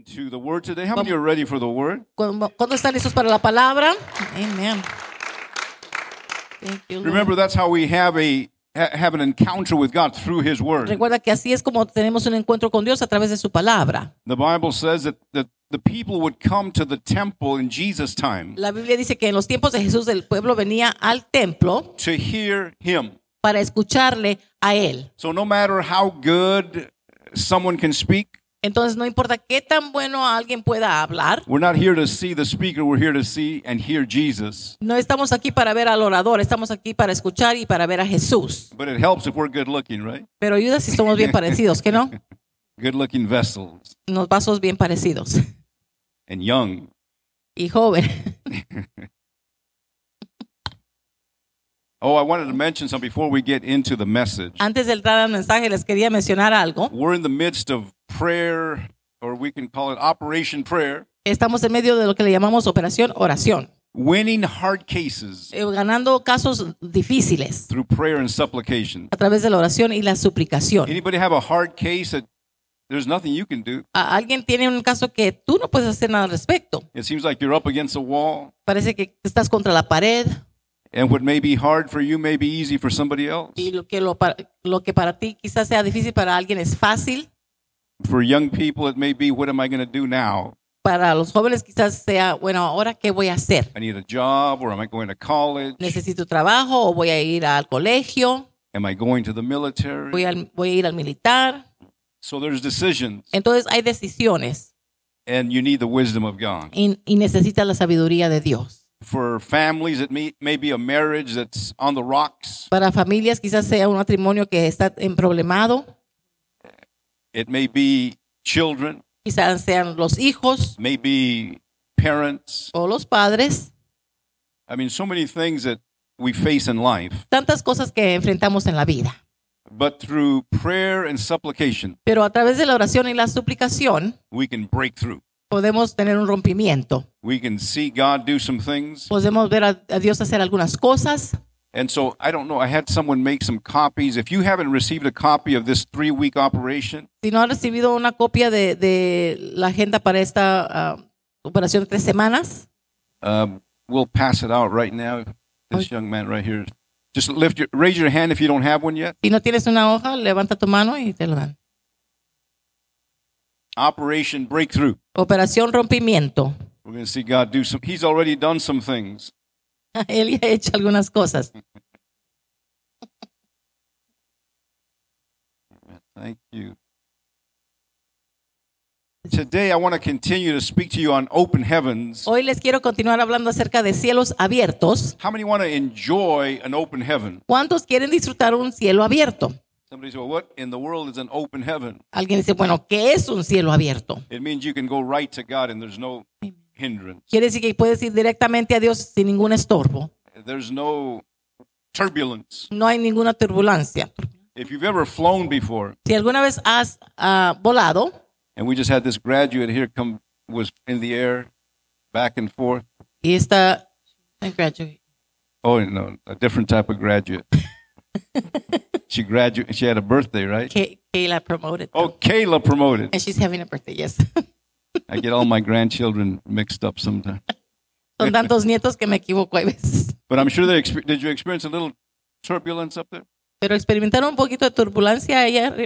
into the word today. How many are ready for the word? ¿Cuándo cuándo están listos para la palabra? Amen. Thank you, Lord. Remember, that's how we have a ha- have an encounter with God through His word. Recuerda que así es como tenemos un encuentro con Dios a través de su palabra. The Bible says that, that the people would come to the temple in Jesus' time La Biblia dice que en los tiempos de Jesús el pueblo venía al templo to hear Him. para escucharle a él. So no matter how good someone can speak, Entonces no importa qué tan bueno alguien pueda hablar, we're not here to see the speaker. We're here to see and hear Jesus. no estamos aquí para ver al orador, estamos aquí para escuchar y para ver a Jesús. But it helps if we're good looking, right? Pero ayuda si somos bien parecidos, ¿que no? Good looking vessels Unos vasos bien parecidos. and young. Y joven. Oh, I wanted to mention something before we get into the message. Antes de entrar al mensaje les quería mencionar algo. We're in the midst of prayer, or we can call it Operation Prayer, Estamos en medio de lo que le llamamos operación oración, winning hard cases eh, ganando casos difíciles through prayer and supplication. a través de la oración y la suplicación. Anybody have a hard case that there's nothing you can do? A- Alguien tiene un caso que tú no puedes hacer nada al respecto. It seems like you're up against a wall, Parece que estás contra la pared and what may be hard for you may be easy for somebody else. y lo que, lo, pa- lo que para ti quizás sea difícil para alguien es fácil. For young people, it may be, what am I going to do now? Para los jóvenes quizás sea, bueno, ahora qué voy a hacer. I need a job, or am I going to college? Necesito trabajo o voy a ir al colegio, Am I going to the military? voy, al- voy a ir al militar. So there's decisions, Entonces hay decisiones and you need the wisdom of God. y, y necesitas la sabiduría de Dios. For families, it may, may be a marriage that's on the rocks. Para familias quizás sea un matrimonio que está en problemado, It may be children, quizás sean los hijos may be parents. o los padres, I mean, so many things that we face in life. tantas cosas que enfrentamos en la vida. But through prayer and supplication, Pero a través de la oración y la suplicación we can break through. podemos tener un rompimiento. We can see God do some things. Podemos ver a, a Dios hacer algunas cosas. And so, I don't know, I had someone make some copies. If you haven't received a copy of this three week operation, Si no ha recibido una copia de, de la agenda para esta ah, operación de tres semanas, um, we'll pass it out right now. This young man right here. Just lift your, raise your hand if you don't have one yet. si no tienes una hoja, levanta tu mano y te lo dan. Operation Breakthrough. Operación rompimiento. We're going to see God do some. He's already done some things. Él ya ha hecho algunas cosas. Thank you. Today, I want to continue to speak to you on open heavens. Hoy les quiero continuar hablando acerca de cielos abiertos. How many want to enjoy an open heaven? ¿Cuántos quieren disfrutar un cielo abierto? Somebody well, what in the world is an open heaven? Alguien dice, bueno, ¿qué es un cielo abierto? It means you can go right to God and there's no hindrance. Quiere decir que puedes ir directamente a Dios sin ningún estorbo. There's no turbulence. No hay ninguna turbulencia. If you've ever flown before, Si alguna vez has ah, volado, and we just had this graduate here come, was in the air, back and forth. y esta... Graduate. Oh, no, a different type of graduate. she graduated, she had a birthday, right? Kay- Kayla promoted. Oh, Kayla promoted. And she's having a birthday, yes. I get all my grandchildren mixed up sometimes. Son tantos nietos que me equivoco a veces. But I'm sure they did you experience a little turbulence up there? Pero experimentaron un poquito de turbulencia,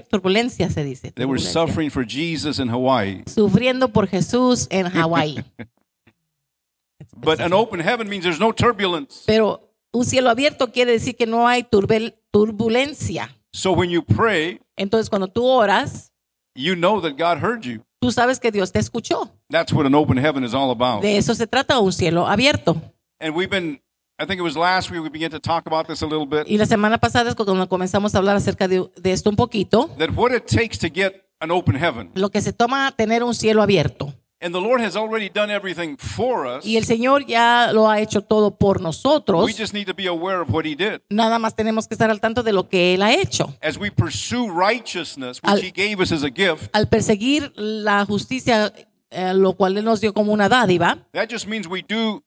turbulencia se dice. They were suffering for Jesus in Hawaii. Sufriendo por Jesús en Hawái. But an open heaven means there's no turbulence. Pero un cielo abierto quiere decir que no hay turbulencia. So when you pray, Entonces, cuando tú oras, you know that God heard you. Tú sabes que Dios te escuchó. That's what an open heaven is all about. De eso se trata un cielo abierto. And we've been, I think it was last week we began to talk about this a little bit. Y la semana pasada es cuando comenzamos a hablar acerca de, de esto un poquito. That what it takes to get an open heaven. Lo que se toma tener un cielo abierto. And the Lord has already done everything for us. Y el Señor ya lo ha hecho todo por nosotros. We just need to be aware of what He did. Nada más tenemos que estar al tanto de lo que Él ha hecho. As we pursue righteousness, which Al- He gave us as a gift, Al perseguir la justicia, eh, lo cual Él nos dio como una dádiva, that just means we do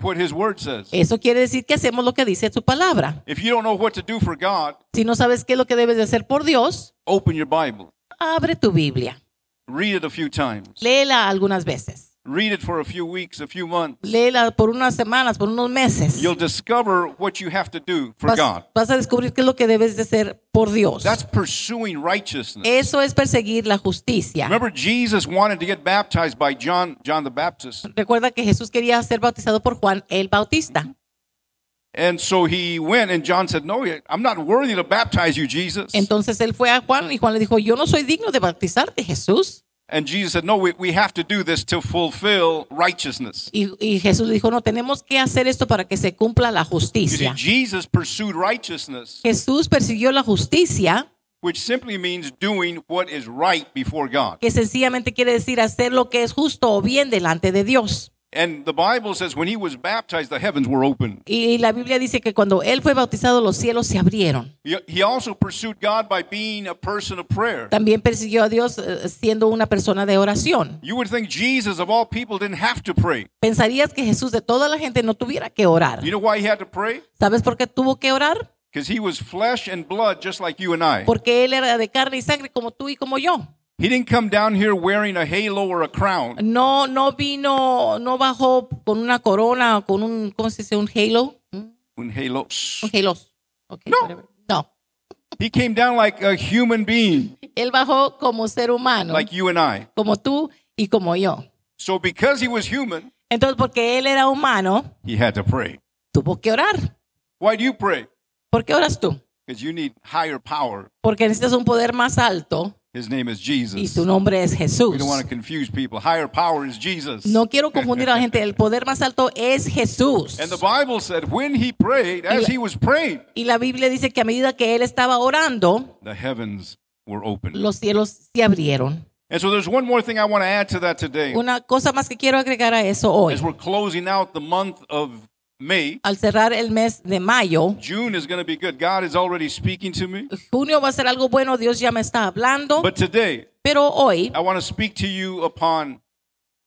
what His Word says. eso quiere decir que hacemos lo que dice su palabra. If you don't know what to do for God, Si no sabes qué es lo que debes de hacer por Dios, open your Bible. abre tu Biblia. Read it a few times. Léela algunas veces. Read it for a few weeks, a few months. Léela por unas semanas, por unos meses. You'll discover what you have to do for Vas, God. vas a descubrir qué es lo que debes de hacer por Dios. That's pursuing righteousness. Eso es perseguir la justicia. Remember, Jesus wanted to get baptized by John, John the Baptist. Recuerda que Jesús quería ser bautizado por Juan el Bautista. And so he went, and John said, No, I'm not worthy to baptize you, Jesus. Entonces él fue a Juan y Juan le dijo, yo no soy digno de bautizarte, Jesús. And Jesus said, No, we, we have to do this to fulfill righteousness. Y, y Jesús dijo, no, tenemos que hacer esto para que se cumpla la You see, justicia. Jesus pursued righteousness, Jesús persiguió la justicia, which simply means doing what is right before God. que sencillamente quiere decir hacer lo que es justo o bien delante de Dios. And the Bible says when he was baptized, the heavens were open. Y la Biblia dice que cuando él fue bautizado, los cielos se abrieron. He, also pursued God by being a person of prayer. También persiguió a Dios eh, siendo una persona de oración. You would think Jesus, of all people, didn't have to pray. Pensarías que Jesús de toda la gente no tuviera que orar. You know why he had to pray? ¿Sabes por qué tuvo que orar? Because he was flesh and blood, just like you and I. Porque él era de carne y sangre como tú y como yo. He didn't come down here wearing a halo or a crown. No, no vino, no bajó con una corona o con un, ¿cómo se dice? Un halo. ¿Mm? Un halo. Un halo. Okay, No. whatever. No. He came down like a human being, Él bajó como ser humano, like you and I. como tú y como yo. So because he was human, Entonces, porque él era humano, he had to pray. tuvo que orar. Why do you pray? ¿Por qué oras tú? Because you need higher power. Porque necesitas un poder más alto His name is y Jesus. tu nombre es We Jesús. don't want to confuse people. Higher power is Jesus. No quiero confundir a la gente. El poder más alto es Jesús. And the Bible said when he prayed, as he was praying, Y la Biblia dice que a medida que él estaba orando, the heavens were open. los cielos se abrieron. And so there's one more thing I want to add to that today. Una cosa más que quiero agregar a eso hoy. As we're closing out the month of May, Al cerrar el mes de mayo, June is going to be good. God is already speaking to me. junio va a ser algo bueno, Dios ya me está hablando, But today, pero hoy I want to speak to you upon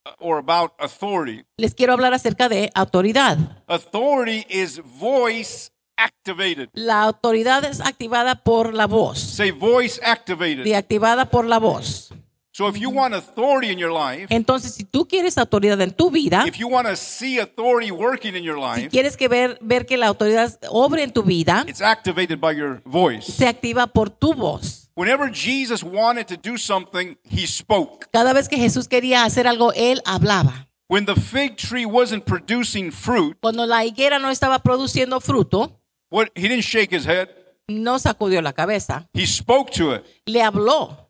uh, or about authority. les quiero hablar acerca de autoridad. Authority is voice activated. La autoridad es activada por la voz, Say voice y activated. activada por la voz. So if you want authority in your life, Entonces, si tú quieres autoridad en tu vida, if you want to see authority working in your life, si quieres que ver, ver que la autoridad obre en tu vida, it's activated by your voice. se activa por tu voz. Whenever Jesus wanted to do something, he spoke. Cada vez que Jesús quería hacer algo, él hablaba. When the fig tree wasn't producing fruit, Cuando la higuera no estaba produciendo fruto, what he didn't shake his head, no sacudió la cabeza, he spoke to it. le habló.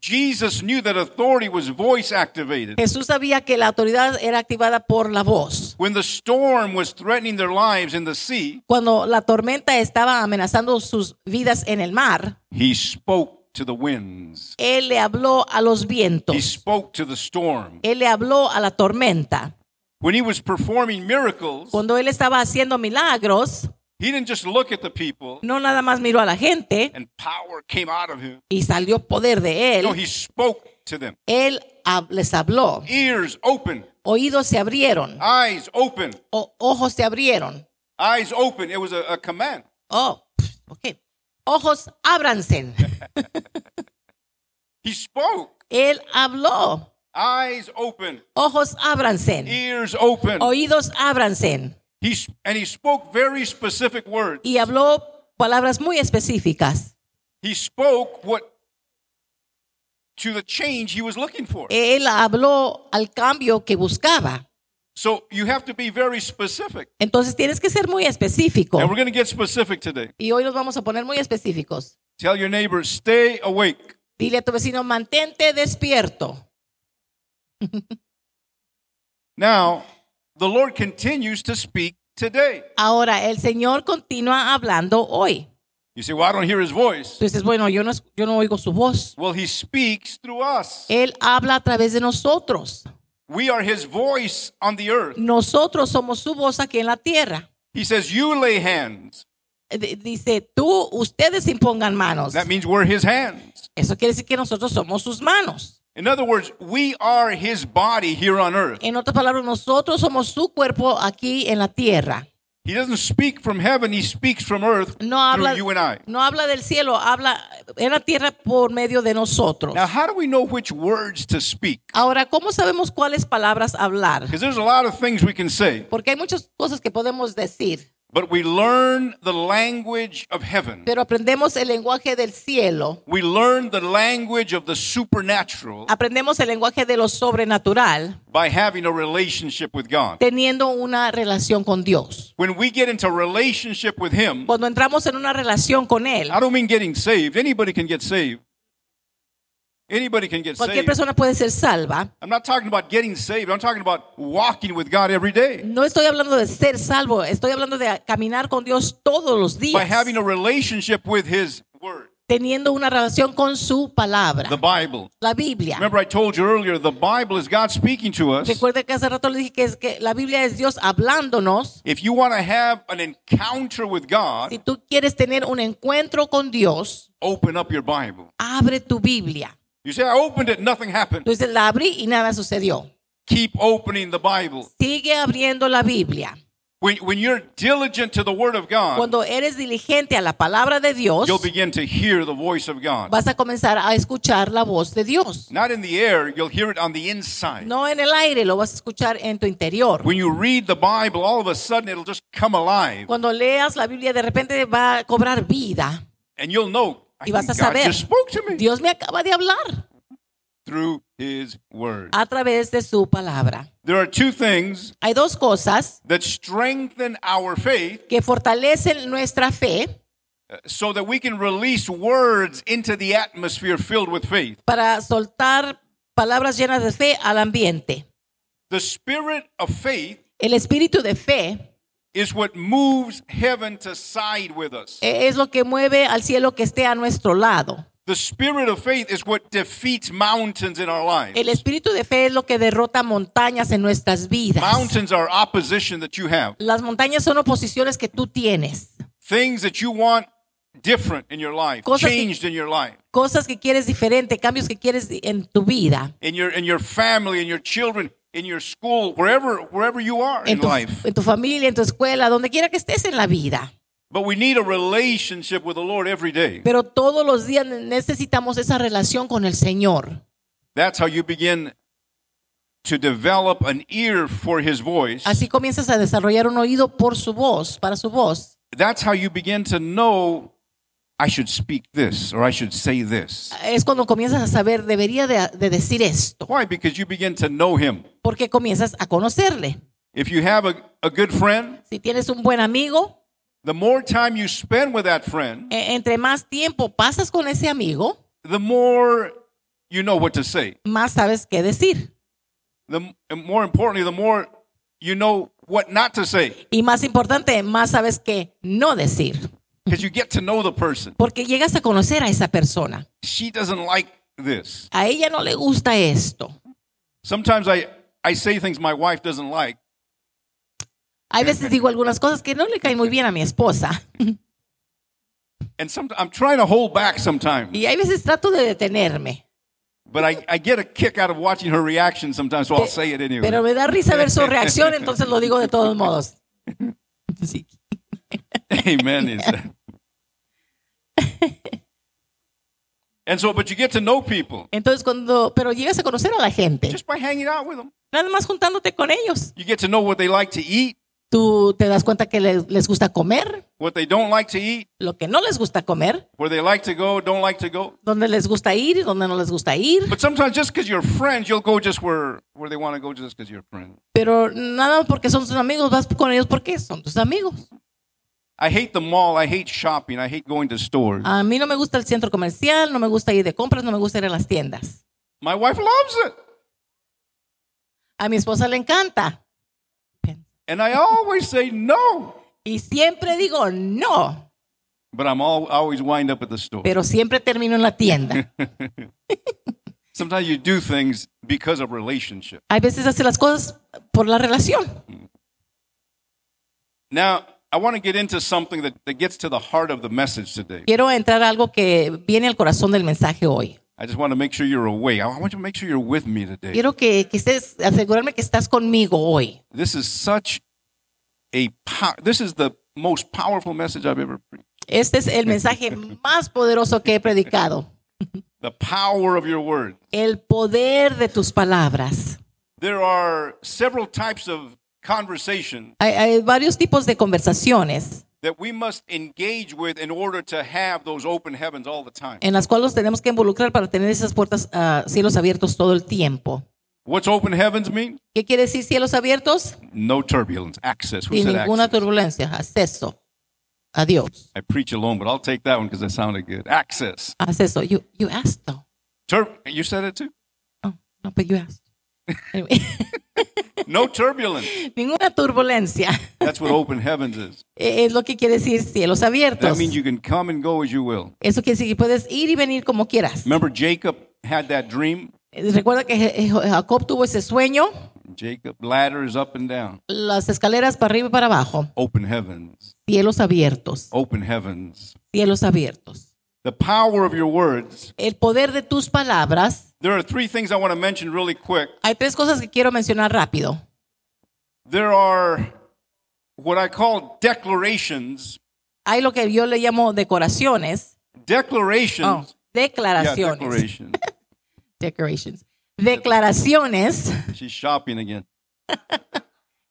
Jesus knew that authority was voice activated. Jesús sabía que la autoridad era activada por la voz. When the storm was threatening their lives in the sea, Cuando la tormenta estaba amenazando sus vidas en el mar, he spoke to the winds. él le habló a los He vientos. spoke to the storm. Él le habló a la tormenta. When he was performing miracles, Cuando él estaba haciendo milagros, he didn't just look at the people no nada más miró a la gente and power came out of him. y salió poder de No, él. he spoke to them. Él les habló. Ears open, Oídos se abrieron. eyes open, O- ojos se abrieron. eyes open. It was a, a command. Oh, ok. Ojos ábranse. He spoke. Él habló. Eyes open, Ojos ábranse. ears open. Oídos ábranse. He, and he spoke very specific words. Y habló palabras muy específicas. He spoke what to the change he was looking for. Él habló al cambio que buscaba. So you have to be very specific. Entonces tienes que ser muy específico. And we're going to get specific today. Y hoy nos vamos a poner muy específicos. Tell your neighbor, stay awake. Dile a tu vecino, mantente despierto. Now, the Lord continues to speak today. Ahora, el Señor continúa hablando hoy. You say, Well, I don't hear his voice. Tú dices, bueno, yo no, yo no oigo su voz. Well, he speaks through us. Él habla a través de nosotros. We are his voice on the earth. Nosotros somos su voz aquí en la tierra. He says, You lay hands. Dice, tú, ustedes impongan manos. That means we're his hands. Eso quiere decir que nosotros somos sus manos. In other words, we are his body here on earth. En otras palabras, nosotros somos su cuerpo aquí en la tierra. He doesn't speak from heaven, he speaks from earth No habla, through you and I. no habla del cielo, habla en la tierra por medio de nosotros. Now, how do we know which words to speak? Ahora, ¿cómo sabemos cuáles palabras hablar? Because there's a lot of things we can say, Porque hay muchas cosas que podemos decir, but we learn the language of heaven. pero aprendemos el lenguaje del cielo, We learn the language of the supernatural aprendemos el lenguaje de lo sobrenatural, by having a relationship with God. teniendo una relación con Dios. When we get into relationship with Him, Cuando entramos en una relación con Él, I don't mean getting saved. Anybody can get saved. Anybody can get cualquier saved. persona puede ser salva. I'm not talking about getting saved. I'm talking about walking with God every day. No estoy hablando de ser salvo, estoy hablando de caminar con Dios todos los By días, having a relationship with His Word, teniendo una relación con su palabra, the Bible. la Biblia. Remember, I told you earlier, the Bible is God speaking to us. Recuerde que hace rato le dije que, es que la Biblia es Dios hablándonos. If you want to have an encounter with God, Si tú quieres tener un encuentro con Dios, open up your Bible. abre tu Biblia. You say, I opened it, nothing happened. Entonces la abrí y nada sucedió. Keep opening the Bible. Sigue abriendo la Biblia. When, when you're diligent to the Word of God, Cuando eres diligente a la palabra de Dios, you'll begin to hear the voice of God. vas a comenzar a escuchar la voz de Dios. Not in the air, you'll hear it on the inside. No en el aire, lo vas a escuchar en tu interior. When you read the Bible, all of a sudden it'll just come alive. Cuando leas la Biblia, de repente va a cobrar vida. And you'll know, Y vas a saber, Dios me acaba de hablar through His Word. a través de su palabra. There are two things Hay dos cosas that strengthen our faith que fortalecen nuestra fe uh, so that we can release words into the atmosphere filled with faith. para soltar palabras llenas de fe al ambiente. The spirit of faith El espíritu de fe is what moves heaven to side with us. es lo que mueve al cielo que esté a nuestro lado. The spirit of faith is what defeats mountains in our lives. El espíritu de fe es lo que derrota montañas en nuestras vidas. Mountains are opposition that you have. Las montañas son oposiciones que tú tienes, Things that you want different in your life, Cosas que- changed in your life, cosas que quieres diferente, cambios que quieres en tu vida, in your in your family, in your children, in your school, wherever wherever you are in en tu, life. en tu familia, en tu escuela, donde quiera que estés en la vida. But we need a relationship with the Lord every day. Pero todos los días necesitamos esa relación con el Señor. That's how you begin to develop an ear for his voice. Así comienzas a desarrollar un oído por su voz, para su voz. That's how you begin to know I should speak this or I should say this. Es cuando comienzas a saber, debería de, de decir esto, Why? Because you begin to know him. porque comienzas a conocerle. If you have a, a good friend, Si tienes un buen amigo, the more time you spend with that friend, entre más tiempo pasas con ese amigo, the more you know what to say. más sabes qué decir. The more importantly, the more you know what not to say Y más importante, más sabes qué no decir. Because you get to know the person. Porque llegas a conocer a esa persona. She doesn't like this. A ella no le gusta esto. Sometimes I, I say things my wife doesn't like, Hay veces digo algunas cosas que no le caen muy bien a mi esposa. and some, I'm trying to hold back sometimes. Y hay veces trato de detenerme. But I, I get a kick out of watching her reaction sometimes, so I'll say it anyway. Pero me da risa ver su reacción, entonces lo digo de todos modos. Sí. Amen. he said. and so, but you get to know people Entonces cuando, pero llegas a conocer a la gente, just by hanging out with them. nada más juntándote con ellos. You get to know what they like to eat, Tú te das cuenta que le- les gusta comer, what they don't like to eat, lo que no les gusta comer, where they like to go, don't like to go. dónde les gusta ir y dónde no les gusta ir. But sometimes just because you're friends, you'll go just where, where they want to go just because you're friends. Pero nada porque son tus amigos, vas con ellos porque son tus amigos. I hate the mall. I hate shopping. I hate going to stores. A mí no me gusta el centro comercial, no me gusta ir de compras, no me gusta ir a las tiendas. My wife loves it. A mi esposa le encanta. And I always say no. Y siempre digo no, But I'm all, always wind up at the store. pero siempre termino en la tienda. Sometimes you do things because of relationship. Hay veces hace las cosas por la relación. Now, I want to get into something that, that gets to the heart of the message today. Quiero entrar a algo que viene al corazón del mensaje hoy. I just want to make sure you're awake. I want you to make sure you're with me today. Quiero que, que estés, asegurarme que estás conmigo hoy. This is such a this is the most powerful message I've ever preached. Este es el mensaje más poderoso que he predicado. The power of your word. El poder de tus palabras. There are several types of conversation Hay, hay varios tipos de conversaciones that we must engage with in order to have those open heavens all the time. en las cuales tenemos que involucrar para tener esas puertas, ah, cielos abiertos todo el tiempo. What's open heavens mean? ¿Qué quiere decir cielos abiertos? No turbulence, access. Who Sin said ninguna access? turbulencia, acceso a Dios. I preach alone, but I'll take that one because it sounded good. Access. Acceso. You, you asked though. Tur- you said it too? Oh, no, but you asked. No turbulence. ninguna turbulencia That's what open heavens is. es lo que quiere decir cielos That abiertos. means you can come and go as you will. Eso quiere decir que puedes ir y venir como quieras. Remember, Jacob had that dream? Recuerda que Jacob tuvo ese sueño, Jacob, ladders up and down. las escaleras para arriba y para abajo, Open heavens. cielos abiertos, Open heavens. cielos abiertos. The power of your words. El poder de tus palabras. There are three things I want to mention really quick. Hay tres cosas que quiero mencionar rápido. There are what I call declarations. Hay lo que yo le llamo decoraciones. Oh, Declarations. Yeah, declaraciones. declaration. Decorations. Declaraciones. She's shopping again.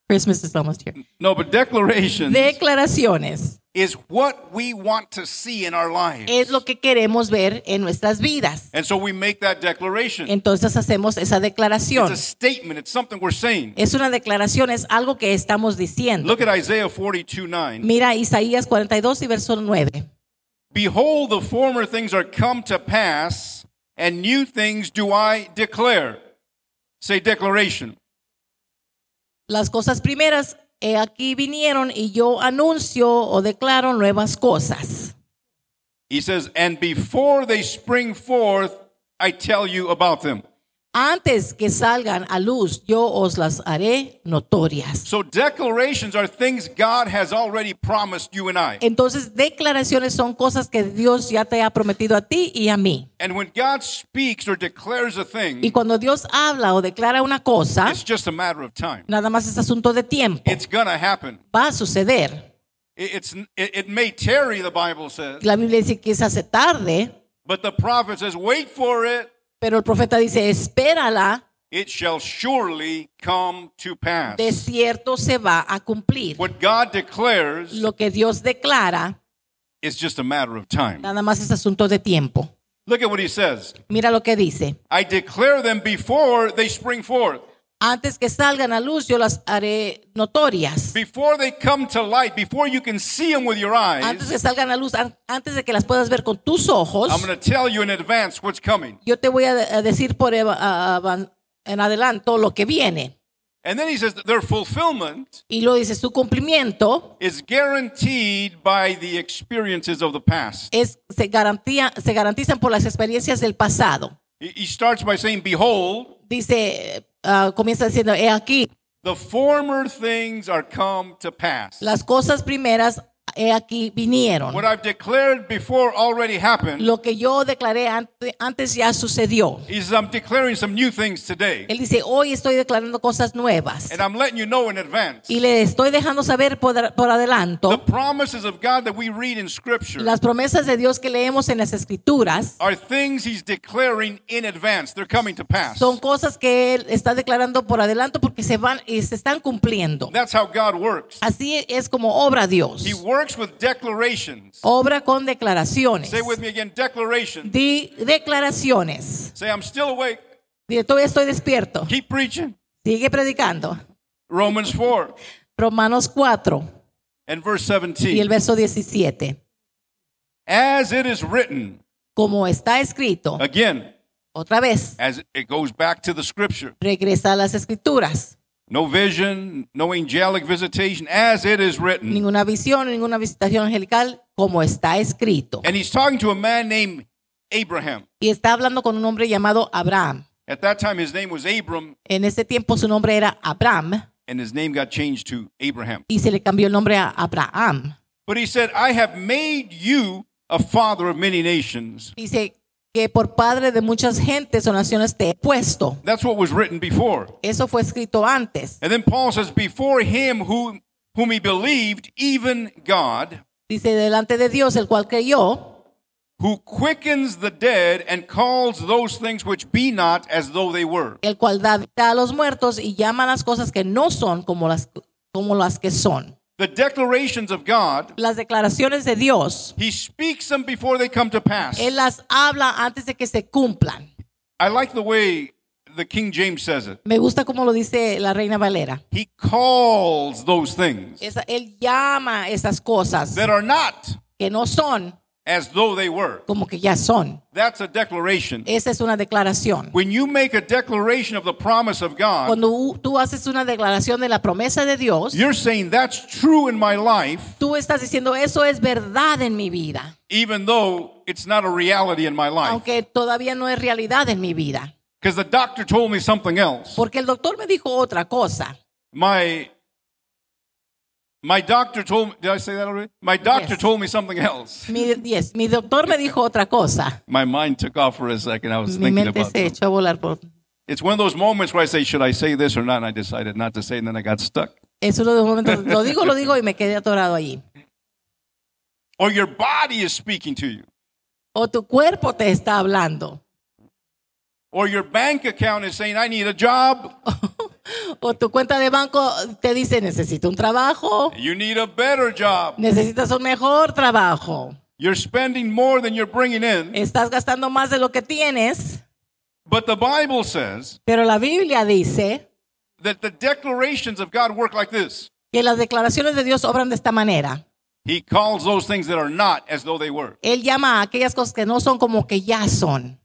Christmas is almost here. No, but declarations Declaraciones is what we want to see in our lives. es lo que queremos ver en nuestras vidas. And so we make that declaration. Entonces hacemos esa declaración. It's a statement, it's something we're saying. Es una declaración, es algo que estamos diciendo. Look at Isaiah 42:9. Mira Isaías 42 y verso 9. Behold, the former things are come to pass, and new things do I declare. Say declaration. Las cosas primeras he aquí vinieron y yo anuncio o declaro nuevas cosas. He says, And before they spring forth, I tell you about them. Antes que salgan a luz, yo os las haré notorias. So declarations are things God has already promised you and I. Entonces, declaraciones son cosas que Dios ya te ha prometido a ti y a mí. And when God speaks or declares a Y thing, cuando Dios habla o declara una cosa, it's just a matter of time. nada más es asunto de tiempo. It's gonna happen. Va a suceder. It- It's it, may tarry, the Bible says, La Biblia dice que se hace tarde, but the prophet says, "Wait for it; pero el profeta dice, espérala, it shall surely come to pass." de cierto se va a cumplir. What God declares Lo que Dios declara, is just a matter of time. nada más es asunto de tiempo. Look at what He says. Mira lo que dice. I declare them before they spring forth, Antes que salgan a luz, yo las haré notorias. before they come to light, before you can see them with your Antes eyes. que salgan a luz, an- antes de que las puedas ver con tus ojos, I'm going to tell you in advance what's coming. yo te voy a de- a decir por en adelanto lo que viene. And then He says that their fulfillment Y lo dice, su cumplimiento is guaranteed by the experiences of the past. es, se, garantía, se garantizan por las experiencias del pasado. He he starts by saying, Behold, Dice, ah, comienza diciendo, he aquí, the former things are come to pass. las cosas primeras, he aquí, vinieron. What I've declared before already happened. Lo que yo declaré ante- antes ya sucedió. I'm declaring some new things today. Él dice, hoy estoy declarando cosas nuevas. And I'm letting you know in advance. Y le estoy dejando saber por, por The adelanto promises of God that we read in Scripture las promesas de Dios que leemos en las escrituras. are things He's declaring in advance. They're coming to pass. Son cosas que Él está declarando por adelanto porque se van y se están cumpliendo. That's how God works. Así es como obra Dios. He works with declarations. Obra con declaraciones. Say with me again declarations. Di declaraciones. Say, I'm still awake. Di, Todavía estoy despierto. Keep preaching. Sigue predicando. Romans 4 Romanos 4 and verse y el 17. verso 17. As it is written, Como está escrito, again, otra vez, as it goes back to the Scripture. regresa a las escrituras. No vision, no angelic visitation, as it is written. Ninguna visión, ninguna visitación angelical, como está escrito. And he's talking to a man named Abraham. Y está hablando con un hombre llamado Abraham. At that time, his name was Abram, En ese tiempo su nombre era Abraham and his name got changed to Abraham. y se le cambió el nombre a Abraham. But he said, I have made you a father of many nations. Dice que por padre de muchas gentes o naciones te he puesto. That's what was written before. Eso fue escrito antes. And then Paul says, Before him who whom he believed, even God, Dice, delante de Dios, el cual creyó, who quickens the dead and calls those things which be not as though they were. el cual da vida a los muertos y llama las cosas que no son como las, como las que son. The declarations of God, Las declaraciones de Dios, he speaks them before they come to pass. Él las habla antes de que se cumplan. I like the way the King James says it. Me gusta como lo dice la Reina Valera. He calls those things Esa- él llama esas cosas that are not que no son as though they were. como que ya son. That's a declaration. Esa es una declaración. When you make a declaration of the promise of God, Cuando tú haces una declaración de la promesa de Dios, you're saying that's true in my life, tú estás diciendo eso es verdad en mi vida, even though it's not a reality in my life. aunque todavía no es realidad en mi vida. Because the doctor told me something else. Porque el doctor me dijo otra cosa. My my doctor told me, did I say that already? My doctor Yes. told me something else. Mi, yes, mi doctor me dijo otra cosa. My mind took off for a second. I was Mi thinking mente about se echó a volar por... It's one of those moments where I say, should I say this or not? And I decided not to say it, and then I got stuck. Es uno de los momentos, lo digo, lo digo y me quedé atorado allí. Or your body is speaking to you. O tu cuerpo te está hablando. Or your bank account is saying, I need a job. O tu cuenta de banco te dice, necesito un trabajo, You need a better job. necesitas un mejor trabajo. You're spending more than you're bringing in. Estás gastando más de lo que tienes, But the Bible says pero la Biblia dice that the declarations of God work like this que las declaraciones de Dios obran de esta manera. He calls those things that are not as though they were. Él llama a aquellas cosas que no son como que ya son.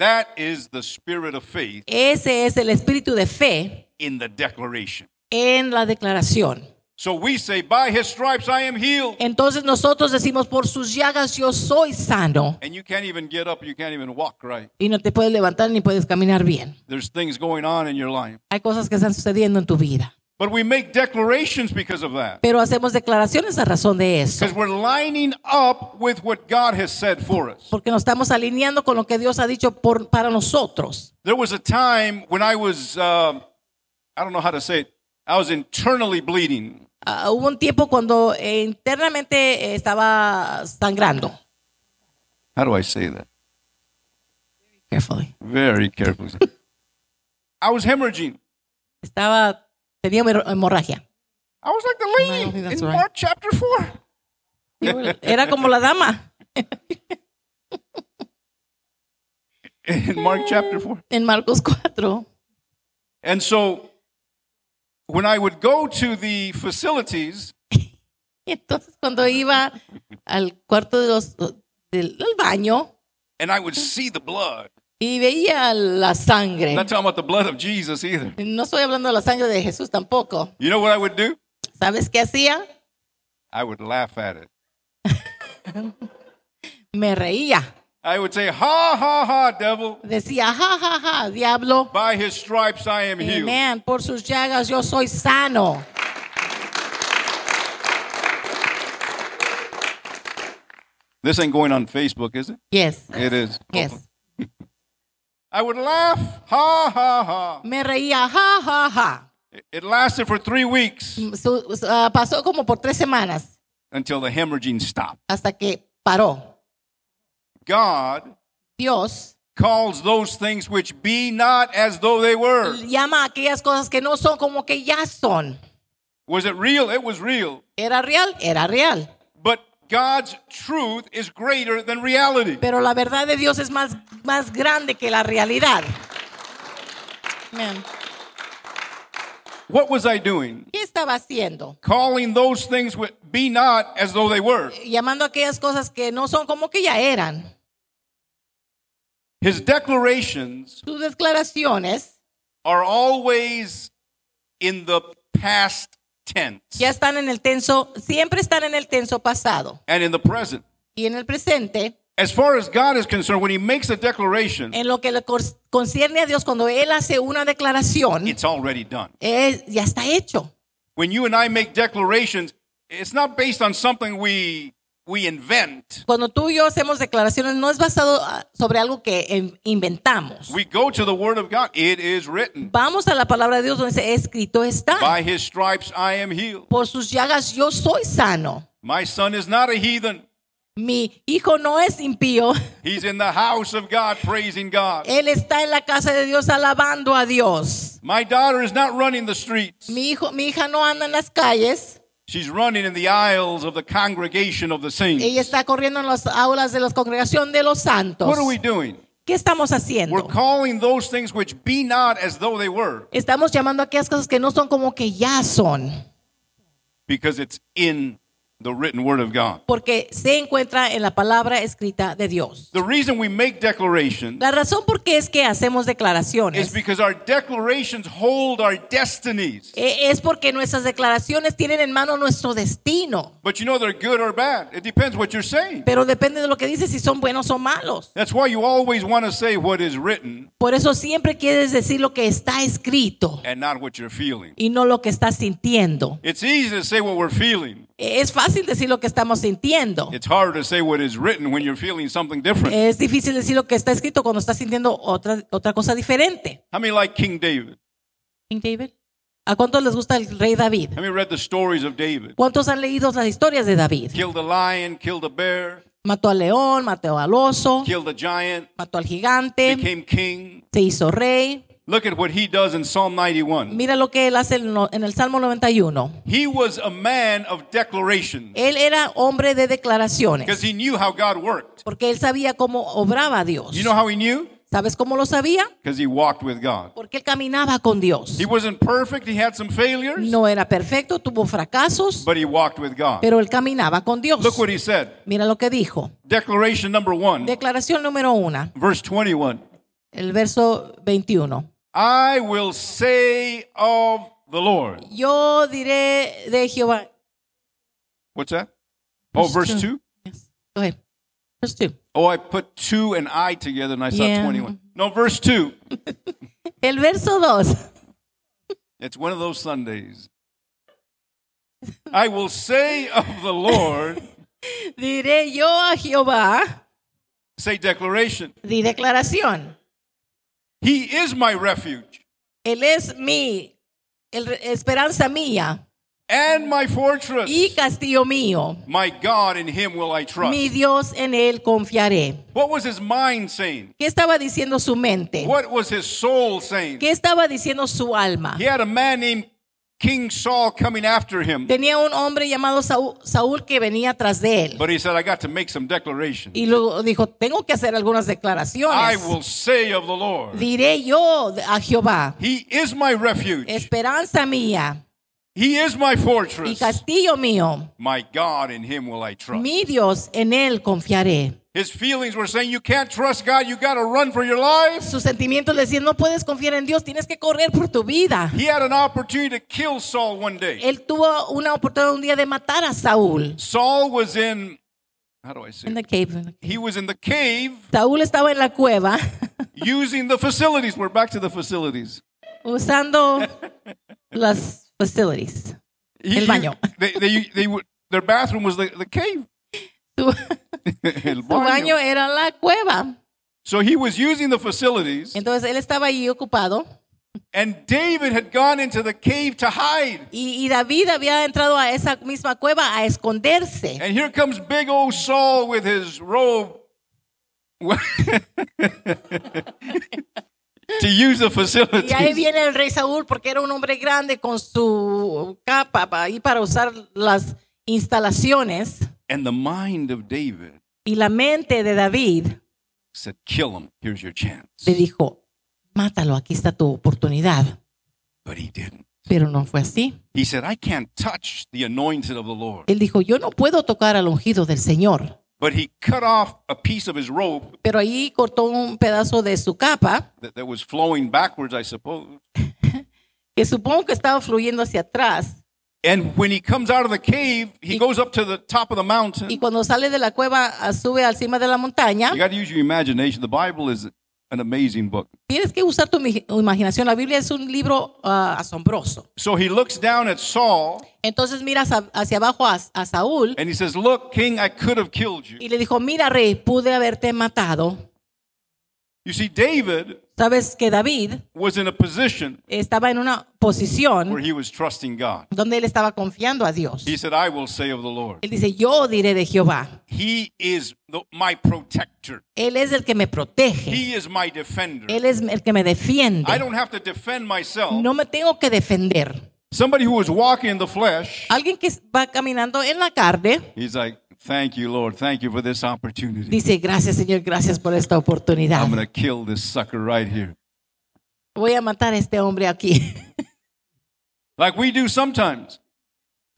That is the spirit of faith Ese es el espíritu de fe in the declaration. en la declaración. So we say, By his stripes I am healed. Entonces nosotros decimos, por sus llagas yo soy sano. And you can't even get up, you can't even walk right. Y no te puedes levantar ni puedes caminar bien. There's things going on in your life. Hay cosas que están sucediendo en tu vida. But we make declarations because of that. Pero hacemos declaraciones a razón de eso. Because we're lining up with what God has said for us. Porque nos estamos alineando con lo que Dios ha dicho por, para nosotros. There was a time when I was, uh, I don't know how to say it, I was internally bleeding. Ah, hubo un tiempo cuando eh, internamente eh, estaba sangrando. How do I say that? Carefully. Very carefully. I was hemorrhaging. Estaba, tenía hemorr- hemorragia. I was like the lady in right. Mark chapter 4. Era como la dama In Mark chapter 4. en Marcos 4. And so when I would go to the facilities, Y entonces cuando iba al cuarto de los, del baño and I would see the blood, y veía la sangre. I'm not talking about the blood of Jesus either. No estoy hablando de la sangre de Jesús tampoco. You know what I would do? ¿Sabes qué hacía? I would laugh at it. Me reía. I would say, Ha, ha, ha, devil. Decía, ja, ja, ja, diablo. By his stripes I am healed. Amén. Por sus llagas yo soy sano. This ain't going on Facebook, is it? Yes. It is. Yes. I would laugh, ha, ha, ha. Me reía, ja, ja, ja. It- lasted for three weeks Su- ah, pasó como por tres semanas until the hemorrhaging stopped. hasta que paró. God Dios calls those things which be not as though they were. llama aquellas cosas que no son como que ya son. Was it real? It was real. ¿Era real? Era real. God's truth is greater than reality. Pero la verdad de Dios es más, más grande que la realidad. Amén. What was I doing? ¿Qué estaba haciendo? Calling those things which be not as though they were. Eh, llamando aquellas cosas que no son como que ya eran. His declarations Sus declaraciones are always in the past tense ya están en el tenso, siempre están en el tenso pasado. and in the present. Y en el presente, As far as God is concerned, when He makes a declaration, en lo que le concierne a Dios, cuando Él hace una declaración, it's already done. es- ya está hecho. When you and I make declarations, it's not based on something we we invent. Cuando tú y yo hacemos declaraciones, no es basado ah, sobre algo que inventamos. We go to the Word of God. It is written. Vamos a la palabra de Dios donde dice, escrito está. By His stripes I am healed. Por sus llagas yo soy sano. My son is not a heathen. Mi hijo no es impío. He's in the house of God praising God. Él está en la casa de Dios alabando a Dios. My daughter is not running the streets. Mi hijo, mi hija no anda en las calles. She's running in the aisles of the congregation of the saints. Ella está corriendo en las aulas de la congregación de los santos. What are we doing? ¿Qué estamos haciendo? We're calling those things which be not as though they were Estamos llamando a aquellas cosas que no son como que ya son, because it's in the written word of God. porque se encuentra en la palabra escrita de Dios. The reason we make declarations La razón por qué es que hacemos is declaraciones because our declarations hold our destinies. eh, es porque nuestras declaraciones tienen en mano nuestro destino, But you know they're good or bad. It depends what you're saying. pero depende de lo que dices si son buenos o malos. That's why you always want to say what is written Por eso siempre quieres decir lo que está escrito and not what you're feeling. y no lo que estás sintiendo. It's easy to say what we're feeling. Es fácil decir lo que estamos sintiendo. It's harder to say what is written when you're feeling something different. Es difícil decir lo que está escrito cuando estás sintiendo otra, otra cosa diferente. How many like King David? King David. ¿A cuántos les gusta el rey David? How many read the stories of David? ¿Cuántos han leído las historias de David? Killed a lion, killed a bear, Mató al león, mató al oso, killed a giant, mató al gigante, became king. se hizo rey. Look at what he does in Psalm 91. Mira lo que él hace en el Salmo 91. He was a man of declarations Él era hombre de declaraciones because he knew how God worked. porque él sabía cómo obraba Dios. You know how he knew? ¿Sabes cómo lo sabía? Because he walked with God. Porque él caminaba con Dios. He wasn't perfect, he had some failures, No era perfecto, tuvo fracasos, but he walked with God. pero él caminaba con Dios. Look what he said. Mira lo que dijo. Declaration number one, Declaración número una, verse 21. el verso 21. I will say of the Lord. Yo diré de Jehová. What's that? Oh, Verse verse two. 2? Yes. Go ahead. Verse 2. Oh, I put 2 and I together and I saw Yeah. 21. No, verse 2. El verso 2. It's one of those Sundays. I will say of the Lord, Diré yo a Jehová. say declaration. Di declaración. He is my refuge Él es mi el, esperanza mía and my fortress. y castillo mío. My God, in him will I trust. Mi Dios en él confiaré. What was his mind saying? ¿Qué estaba diciendo su mente? What was his soul saying? ¿Qué estaba diciendo su alma? He had a man named King Saul coming after him, Tenía un hombre llamado Saúl, Saúl que venía tras de él. but he said, I got to make some declarations. Y luego dijo, tengo que hacer algunas declaraciones. I will say of the Lord, Diré yo a Jehová, He is my refuge, esperanza mía He is my y fortress. castillo mío. My God, in him will I trust. Mi Dios, en él confiaré. His feelings were saying, You can't trust God, you got to run for your life. Sus sentimientos le decían, no puedes confiar en Dios, tienes que correr por tu vida. He had an opportunity to kill Saul one day. Él tuvo una oportunidad un día de matar a Saúl. Saul was in, how do I say En it? the cave, in the cave. He was in the cave Saúl estaba en la cueva using the facilities. We're back to the facilities. usando las facilities. He- El baño. they, they, they, would- their bathroom was the, the cave. Su, El su baño baño. era la cueva. So he was using the facilities, Entonces él estaba allí ocupado and David had gone into the cave to hide. y, y David había entrado a esa misma cueva a esconderse. And here comes big old Saul with his robe to use the Y ahí facilities. viene el rey Saúl porque era un hombre grande con su capa pa- ahí para usar las instalaciones. And the mind of David Y la mente de David said, Kill him. Here's your chance. le dijo, mátalo, aquí está tu oportunidad. But he didn't. Pero no fue así. He said, I can't touch the anointed of the Lord. Él dijo, yo no puedo tocar al ungido del Señor. But he cut off a piece of his robe Pero ahí cortó un pedazo de su capa, that, that was flowing backwards, I suppose. que supongo que estaba fluyendo hacia atrás. And when he comes out of the cave, he goes up to the top of the mountain. Y cuando sale de la cueva, sube al cima de la montaña. You got to use your imagination. The Bible is an amazing book. Tienes que usar tu imaginación. La Biblia es un libro ah, asombroso. So he looks down at Saul Entonces mira hacia abajo a, a Saúl and he says, Look, King, I could have killed you. y le dijo, mira rey, pude haberte matado. You see, David Sabes que David was in a position estaba en una where posición he was trusting God. donde él estaba confiando a Dios. He said, I will say of the Lord, Él dice, yo diré de Jehová. He is the, my protector, Él es el que me protege. He is my defender. Él es el que me I defiende. don't have to defend myself. No me tengo que defender. Somebody who is walking in the flesh, Alguien que va caminando en la carne he's like, Thank you, Lord. Thank you for this opportunity. dice, gracias Señor, gracias por esta oportunidad. I'm going to kill this sucker right here. Voy a matar a este hombre aquí. Like we do sometimes.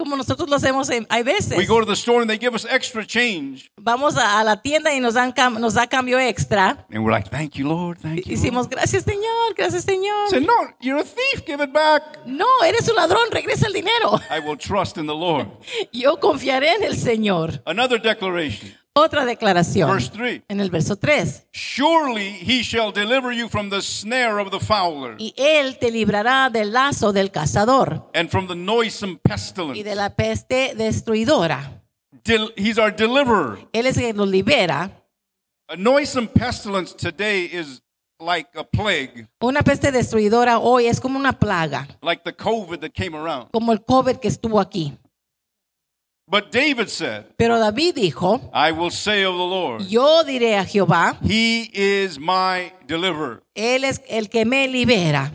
Como nosotros lo hacemos, en- hay veces. We go to the store and they give us extra change. Vamos a, a la tienda y nos, dan cam- nos da cambio extra. And we're like, Thank you, Lord. Thank you. Hicimos, gracias Señor, gracias Señor. Say, No, you're a thief. Give it back. No, eres un ladrón, regresa el dinero. I will trust in the Lord. Yo confiaré en el Señor. Another declaration. Otra declaración. Verse 3. En el verso 3. Surely he shall deliver you from the snare of the fowler Y él te librará del lazo del cazador and from the noisome y pestilence. de la peste destruidora. Del- he's our deliverer. Él es que nos libera. A noisome pestilence today is like a plague, Una peste destruidora hoy es como una plaga, like the COVID that came around. como el COVID que estuvo aquí. But David said, Pero David dijo, I will say of the Lord, yo diré a Jehová, He is my deliverer. Él es el que me libera.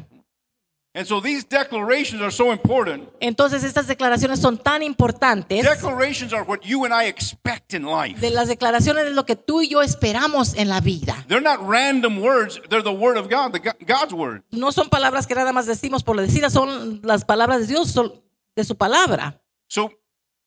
And so these declarations are so important. Entonces estas declaraciones son tan importantes. Declarations are what you and I expect in life. De las declaraciones es lo que tú y yo esperamos en la vida. They're not random words, they're the word of God, the Go- God's word. No son palabras que nada más decimos por decirlas, son las palabras de Dios, son de su palabra. So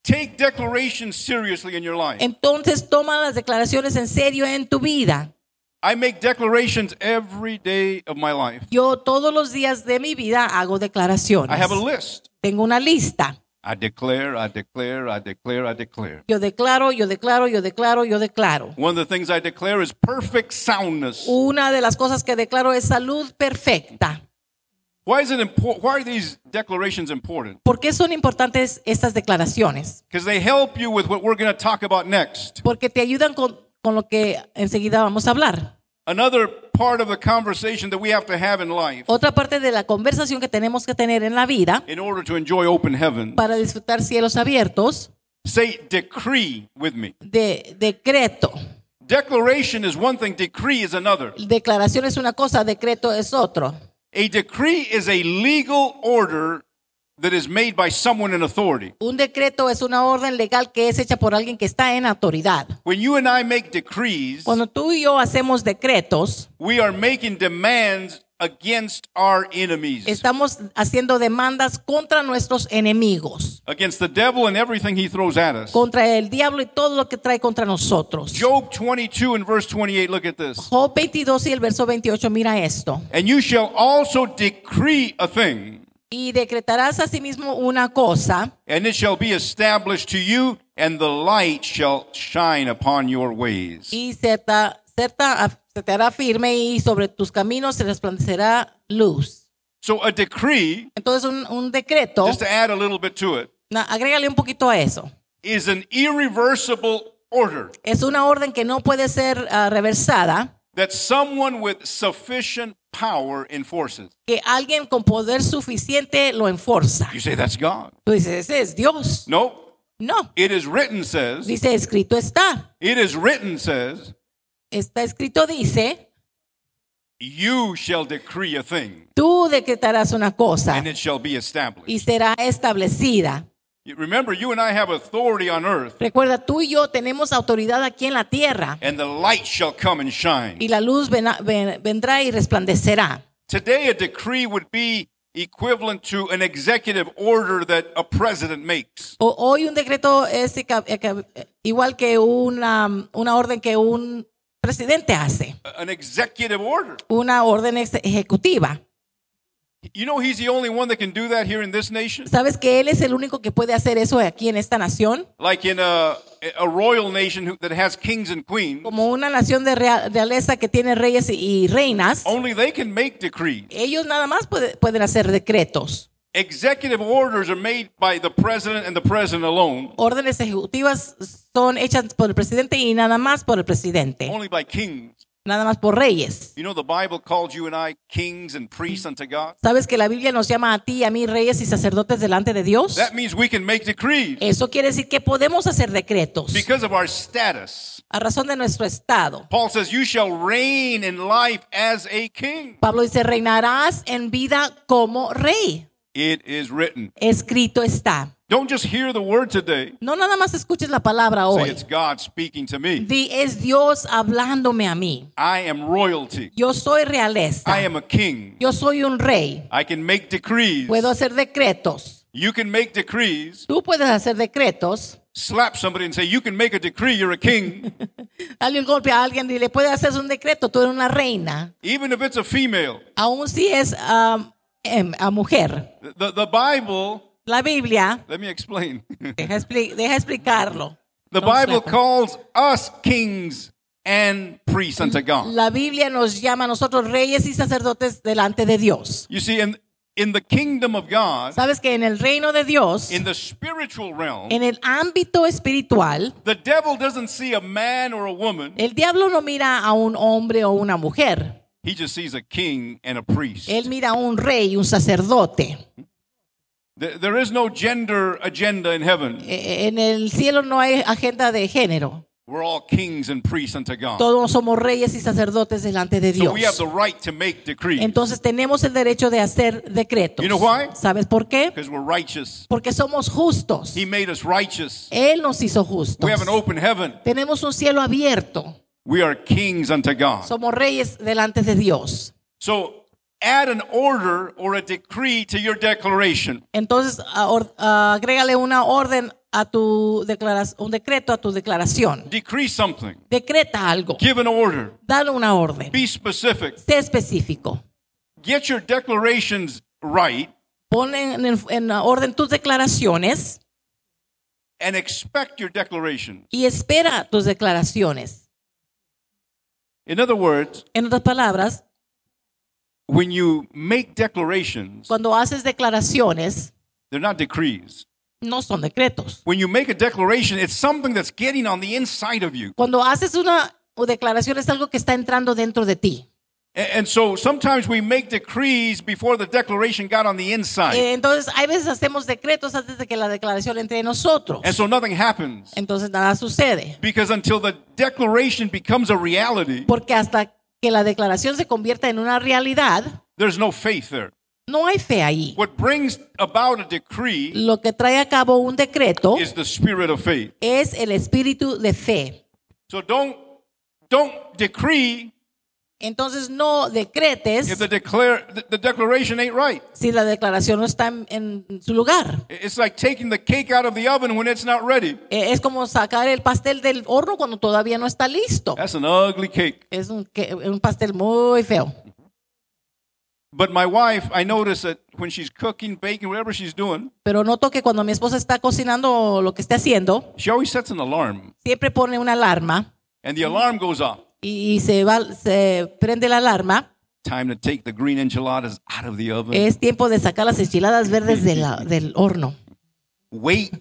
take declarations seriously in your life. Entonces toma las declaraciones en serio en tu vida. I make declarations every day of my life. Yo todos los días de mi vida hago declaraciones. I have a list. Tengo una lista. I declare, I declare, I declare, I declare. Yo declaro, yo declaro, yo declaro, yo declaro. One of the things I declare is perfect soundness. Una de las cosas que declaro es salud perfecta. Why is it important? Why are these declarations important? ¿Por qué son importantes estas declaraciones? Because they help you with what we're going to talk about next. Porque te ayudan con, con lo que enseguida vamos a hablar. Another part of the conversation that we have to have in life Otra parte de la conversación que tenemos que tener en la vida in order to enjoy open heaven. para disfrutar cielos abiertos, Say decree with me. de decreto. Declaration is one thing, decree is another. Declaración es una cosa, decreto es otro. A decree is a legal order that is made by someone in authority. Un decreto es una orden legal que es hecha por alguien que está en autoridad. When you and I make decrees, Cuando tú y yo hacemos decretos, we are making demands against our enemies, estamos haciendo demandas contra nuestros enemigos, against the devil and everything he throws at us. contra el diablo y todo lo que trae contra nosotros. Job 22 and verse 28, look at this. Job 22 y el verso 28, mira esto. And you shall also decree a thing, Y decretarás asimismo una cosa, and it shall be established to you, and the light shall shine upon your ways. y se te, se te- hará firme y sobre tus caminos se resplandecerá luz. So a decree, Entonces un, un decreto, just to add a little bit to it, na- agrégale un poquito a eso. is an irreversible order Es una orden que no puede ser ah, reversada, that someone with sufficient power enforces. que alguien con poder suficiente lo enforza. You say that's God. Tú dices, ese es Dios. No, No, it is written says, dice escrito está. it is written says, Está escrito dice, you shall decree a thing, tú decretarás una cosa and it shall be established. y será establecida. Remember, you and I have authority on earth, Recuerda, tú y yo tenemos autoridad aquí en la tierra and the light shall come and shine. y la luz ven- vendrá y resplandecerá. Today, a decree would be equivalent to an executive order that a president makes. Hoy un decreto es igual que una, una orden que un presidente hace, An executive order. una orden ejecutiva. You know, he's the only one that can do that here in this nation. ¿Sabes que Él es el único que puede hacer eso aquí en esta nación? Like in a, a royal nation that has kings and queens, Como una nación de rea- realeza que tiene reyes y- y reinas, only they can make decrees. ellos nada más puede- pueden hacer decretos. Executive orders are made by the president and the president alone, Órdenes ejecutivas son hechas por el presidente y nada más por el presidente, only by kings. nada más por reyes. You know, the Bible calls you and I kings and priests unto God. ¿Sabes que la Biblia nos llama a ti y a mí reyes y sacerdotes delante de Dios? That means we can make decrees Eso quiere decir que podemos hacer decretos because of our status. a razón de nuestro estado. Paul says, You shall reign in life as a king. Pablo dice, reinarás en vida como rey. It is written. Escrito está. Don't just hear the word today. No nada más escuches la palabra Say, hoy. It's God speaking to me. Di, es Dios hablándome a mí. I am royalty. Yo soy realeza. I am a king. Yo soy un rey. I can make decrees. Puedo hacer decretos. You can make decrees. Tú puedes hacer decretos. Slap somebody and say, You can make a decree. You're a king. Alguien golpea a alguien y le puede hacer un decreto. Tú eres una reina. Even if it's a female. Aún si es um, a mujer. The, the Bible, La Biblia, let me explain. deja, expli- deja explicarlo. The Bible calls us kings and priests unto God. La Biblia nos llama a nosotros reyes y sacerdotes delante de Dios. You see, in, in the kingdom of God, Sabes que en el reino de Dios, in the spiritual realm, en el ámbito espiritual, the devil doesn't see a man or a woman. el diablo no mira a un hombre o una mujer. He just sees a king and a priest. Él mira a un rey y un sacerdote. There- is no gender agenda in heaven. Eh, En el cielo no hay agenda de género. We're all kings and priests unto God. Todos somos reyes y sacerdotes delante de So Dios. we have the right to make decrees Entonces tenemos el derecho de hacer decretos. You know why? ¿Sabes por qué? because we're righteous. Porque somos justos. He made us righteous. Él nos hizo justos. We have an open heaven. Tenemos un cielo abierto. We are kings unto God. Somos reyes delante de Dios. So add an order or a decree to your declaration. Entonces, or- a- agrégale una orden a tu declaración, un decreto a tu declaración. Decree something. Decreta algo. Give an order. Dale una orden. Be specific. Sé específico. Get your declarations right Pon en- en orden tus declaraciones and expect your declaration. y espera tus declaraciones. In other words, En otras palabras, when you make declarations, cuando haces declaraciones, they're not decrees. no son decretos. When you make a declaration, it's something that's getting on the inside of you. Cuando haces una declaración es algo que está entrando dentro de ti. And so sometimes we make decrees before the declaration got on the inside. Entonces, hay veces hacemos decretos antes de que la declaración entre en nosotros. And so nothing happens. Entonces, nada sucede. Because until the declaration becomes a reality, Porque hasta que la declaración se convierta en una realidad, there's no faith there. no hay fe ahí. What brings about a decree Lo que trae a cabo un decreto is the spirit of faith. es el espíritu de fe. So don't don't decree Entonces, no decretes if the declare the, declaration ain't right. si la declaración no está en, en su lugar. It's like taking the cake out of the oven when it's not ready. Eh, Es como sacar el pastel del horno cuando todavía no está listo. That's an ugly cake. Es un pastel muy feo. But my wife, I notice that when she's cooking, baking, whatever she's doing, Pero noto que cuando mi esposa está cocinando lo que esté haciendo, she always sets an alarm, siempre pone una alarma and the alarm goes off. Y se, va, se prende la alarma. Time to take the green enchiladas out of the oven. Es tiempo de sacar las enchiladas verdes de la- del horno. Wait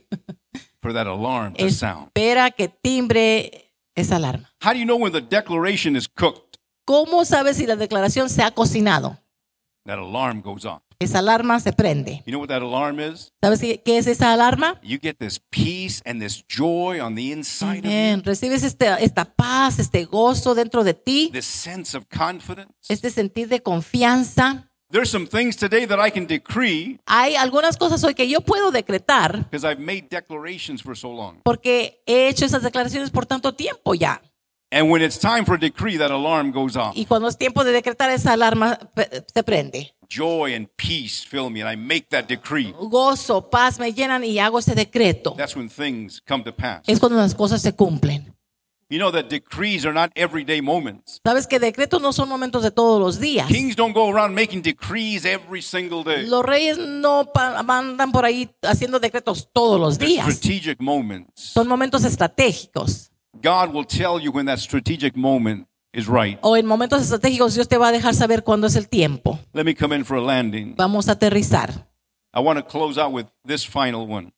for that alarm to sound. Espera que timbre esa alarma. How do you know when the declaration is cooked? ¿Cómo sabes si la declaración se ha cocinado? That alarm goes off. Esa alarma se prende. You know what that alarm is? ¿Sabes qué, qué es esa alarma? You get this peace and this joy on the inside of you, recibes este- esta paz, este gozo dentro de ti, this sense of confidence. este sentir de confianza. There's some things today that I can decree Hay algunas cosas hoy que yo puedo decretar because I've made declarations for so long. porque he hecho esas declaraciones por tanto tiempo ya. And when it's time for a decree, that alarm goes off. Y cuando es tiempo de decretar esa alarma se prende. Joy and peace fill me, and I make that decree. Gozo, paz me llenan y hago ese decreto. That's when things come to pass. Es cuando las cosas se cumplen. You know that decrees are not everyday moments. Sabes que decretos no son momentos de todos los días. Kings don't go around making decrees every single day. Los reyes no pa- andan por ahí haciendo decretos todos los They're días. strategic moments. Son momentos estratégicos. God will tell you when that strategic moment is right. O en momentos estratégicos Dios te va a dejar saber cuándo es el tiempo. Let me come in for a landing. Vamos a aterrizar. I want to close out with this final one.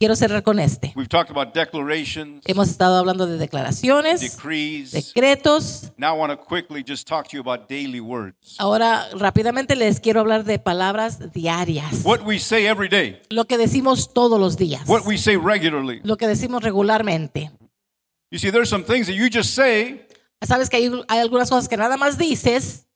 Quiero cerrar con este. We've talked about declarations, Hemos estado hablando de declaraciones, decrees. decretos. Now I want to quickly just talk to you about daily words. Ahora rápidamente les quiero hablar de palabras diarias. What we say every day, Lo que decimos todos los días. what we say regularly. Lo que decimos regularmente. You see, there's some things that you just say Sabes que hay, hay algunas cosas que nada más dices,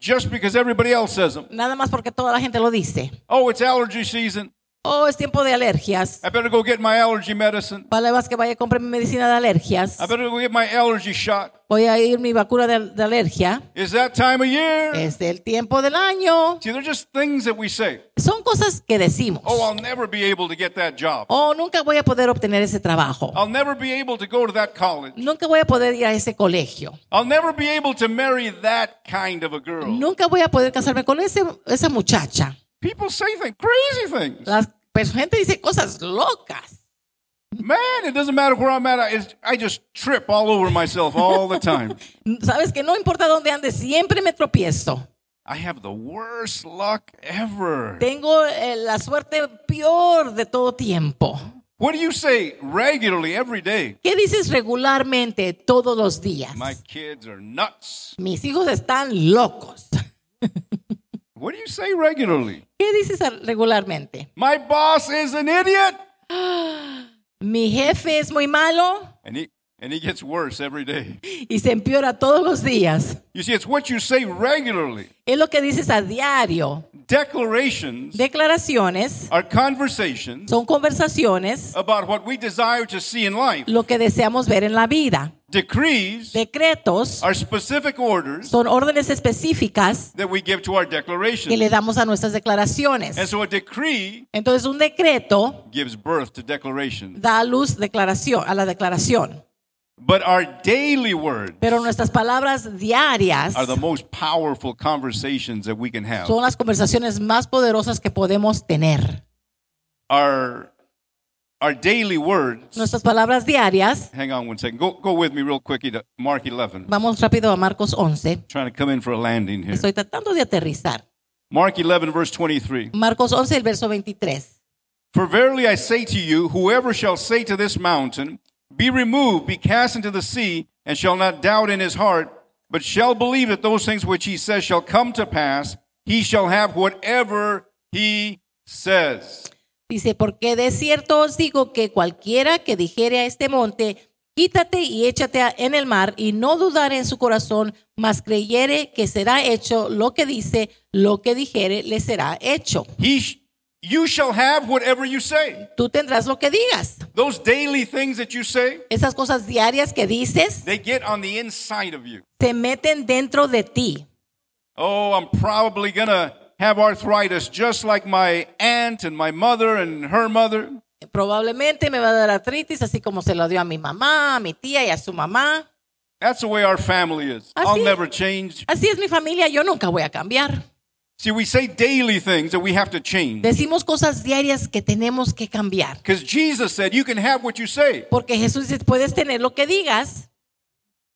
just because everybody else says them. nada más porque toda la gente lo dice. Oh, it's allergy season. Oh, es tiempo de alergias. I better go get my allergy medicine. Vale más que vaya a comprar mi medicina de alergias. I better go get my allergy shot. Voy a ir mi vacuna de, de alergia. It's that time of year. Es el tiempo del año. See, they're just things that we say. Son cosas que decimos. Oh, I'll never be able to get that job. Oh, nunca voy a poder obtener ese trabajo. I'll never be able to go to that college. Nunca voy a poder ir a ese colegio. I'll never be able to marry that kind of a girl. Nunca voy a poder casarme con ese, esa muchacha. People say things, crazy things. Pues, gente dice cosas locas. Man, it doesn't matter where I'm at. I, I just trip all over myself all the time. Sabes que no importa dónde ande, siempre me tropiezo. I have the worst luck ever. Tengo eh, la suerte peor de todo tiempo. What do you say regularly every day? ¿Qué dices regularmente todos los días? My kids are nuts. Mis hijos están locos. What do you say regularly? ¿Qué dices regularmente? My boss is an idiot. Mi jefe es muy malo And he and he gets worse every day. y se empeora todos los días. You see, it's what you say regularly. Es lo que dices a diario. Declarations Declaraciones are conversations son conversaciones, about what we desire to see in life. lo que deseamos ver en la vida. Decrees Decretos are specific orders son órdenes específicas that we give to our que le declarations. damos a nuestras declaraciones. And so a decree Entonces un decreto gives birth to declaration. da a luz declaración, a la declaración. But our daily words Pero nuestras palabras diarias are the most powerful conversations that we can have. son las conversaciones más poderosas que podemos tener. Our our daily words. Nuestras palabras diarias, Hang on one second. Go go with me real quickly to Mark 11. vamos rápido a Marcos 11. Trying to come in for a landing here. Estoy tratando de aterrizar. Mark 11 verse 23. Marcos 11, el verso 23. For verily I say to you, whoever shall say to this mountain, Be removed, be cast into the sea, and shall not doubt in his heart, but shall believe that those things which he says shall come to pass, he shall have whatever he says. Dice, porque de cierto os digo que cualquiera que dijere a este monte, quítate y échate en el mar, y no dudare en su corazón, mas creyere que será hecho lo que dice, lo que dijere le será hecho. He you shall have whatever you say. Tú tendrás lo que digas. Those daily things that you say, Esas cosas diarias que dices they get on the inside of you. se meten dentro de ti. Oh, I'm probably to have arthritis just like my aunt and my mother and her mother. Probablemente me va a dar artritis, así como se lo dio a mi mamá, a mi tía y a su mamá. That's the way our family is. Así I'll never change. Así es mi familia, yo nunca voy a cambiar. See, we say daily things that we have to change. Decimos cosas diarias que tenemos que cambiar. Because Jesus said, You can have what you say. Porque Jesús dice, puedes tener lo que digas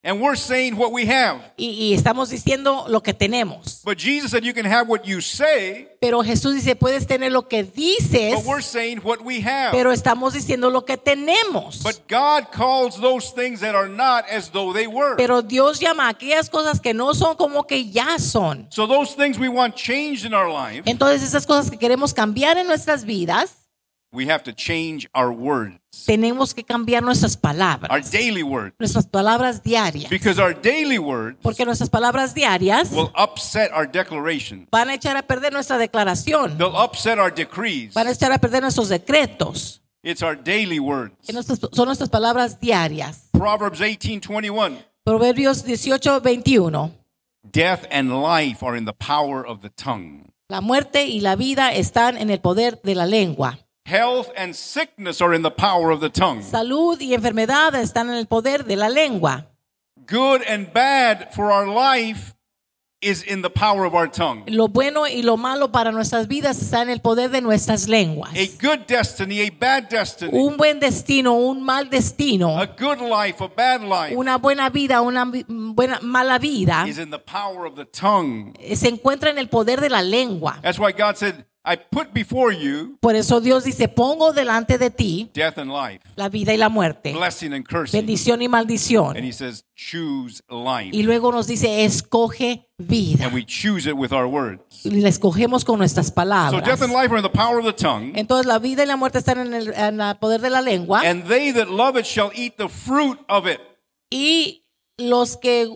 And we're saying what we have. y, y estamos diciendo lo que tenemos. But Jesus said, You can have what you say, Pero Jesús dice, puedes tener lo que dices, but we're saying what we have. pero estamos diciendo lo que tenemos. But God calls those things that are not as though they were. Pero Dios llama a aquellas cosas que no son como que ya son. So those things we want changed in our life, Entonces esas cosas que queremos cambiar en nuestras vidas, we have to change our words, tenemos que cambiar nuestras palabras. our daily words. nuestras palabras diarias. Because our daily words Porque nuestras palabras diarias will upset our declaration. van a echar a perder nuestra declaración, They'll upset our decrees. van a echar a perder nuestros decretos. It's our daily words. que nuestras- son nuestras palabras diarias. Proverbs 18:21. Proverbios 18, 21. Death and life are in the power of the tongue. La muerte y la vida están en el poder de la lengua. Health and sickness are in the power of the tongue. Salud y enfermedad están en el poder de la lengua. Good and bad for our life is in the power of our tongue. Lo bueno y lo malo para nuestras vidas está en el poder de nuestras lenguas. A good destiny, a bad destiny, Un buen destino, un mal destino, a good life, a bad life una buena vida, una buena mala vida, is in the power of the tongue. se encuentra en el poder de la lengua. That's why God said, I put before you Por eso Dios dice, pongo delante de ti death and life, la vida y la muerte, blessing and cursing. bendición y maldición. And he says, choose life. Y luego nos dice, escoge vida. And we choose it with our words. Y la escogemos con nuestras So palabras. death and life are in the power of the tongue. Entonces la vida y la muerte están en el, en el poder de la lengua. And they that love it shall eat the fruit of it. Y los que,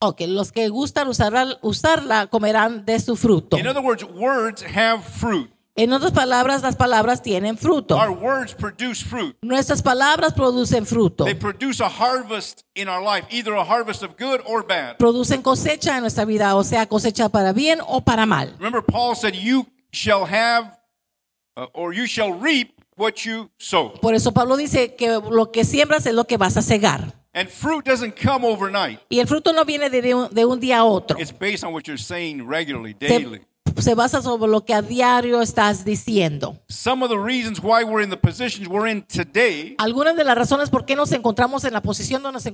okay, los que gustan usarla, usarla comerán de su fruto. In other words, words have fruit. En otras palabras, las palabras tienen fruto. Our words produce fruit. Nuestras palabras producen fruto. They produce a harvest in our life, either a harvest of good or bad. Producen cosecha en nuestra vida, o sea, cosecha para bien o para mal. Remember, Paul said, You shall have, uh, or you shall reap what you sow. Por eso Pablo dice que lo que siembras es lo que vas a cegar. And fruit doesn't come overnight, Y el fruto no viene de un, de un día a otro. it's based on what you're saying regularly, daily. se basa sobre lo que a diario estás diciendo. Some of the reasons why we're in the positions we're in today, Algunas de las razones por qué nos encontramos en la posición donde nos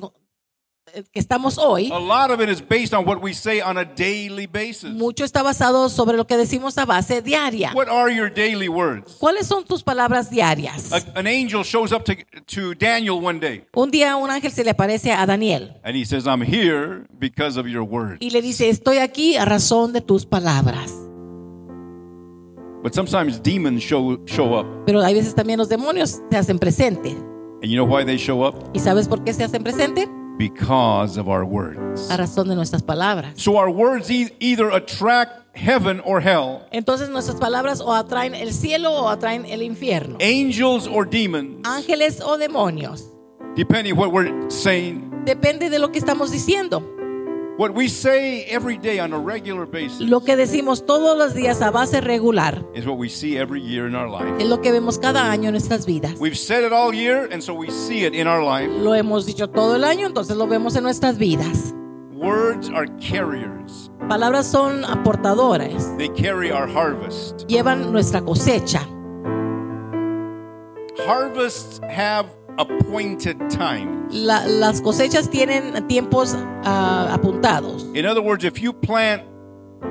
que estamos hoy, a lot of it is based on what we say on a daily basis. mucho está basado sobre lo que decimos a base diaria. What are your daily words? ¿Cuáles son tus palabras diarias? A- an angel shows up to, to Daniel one day Un día un ángel se le aparece a Daniel and he says, I'm here because of your word. y le dice, estoy aquí a razón de tus palabras. But sometimes demons show, show up. Pero hay veces también los demonios se hacen presente. And you know why they show up? ¿Y sabes por qué se hacen presente? Because of our words. A razón de nuestras palabras. So our words e- either attract heaven or hell, Entonces nuestras palabras o atraen el cielo o atraen el infierno. angels or demons, Ángeles o demonios. depending what we're saying. Depende de lo que estamos diciendo. What we say every day on a regular basis Lo que decimos todos los días a base regular is what we see every year in our life. es lo que vemos cada año en nuestras vidas. We've said it all year, and so we see it in our life. Lo hemos dicho todo el año, entonces lo vemos en nuestras vidas. Words are carriers, Palabras son aportadoras, they carry our harvest. llevan nuestra cosecha. Harvests have appointed times. La- las cosechas tienen tiempos ah, apuntados. In other words, if you plant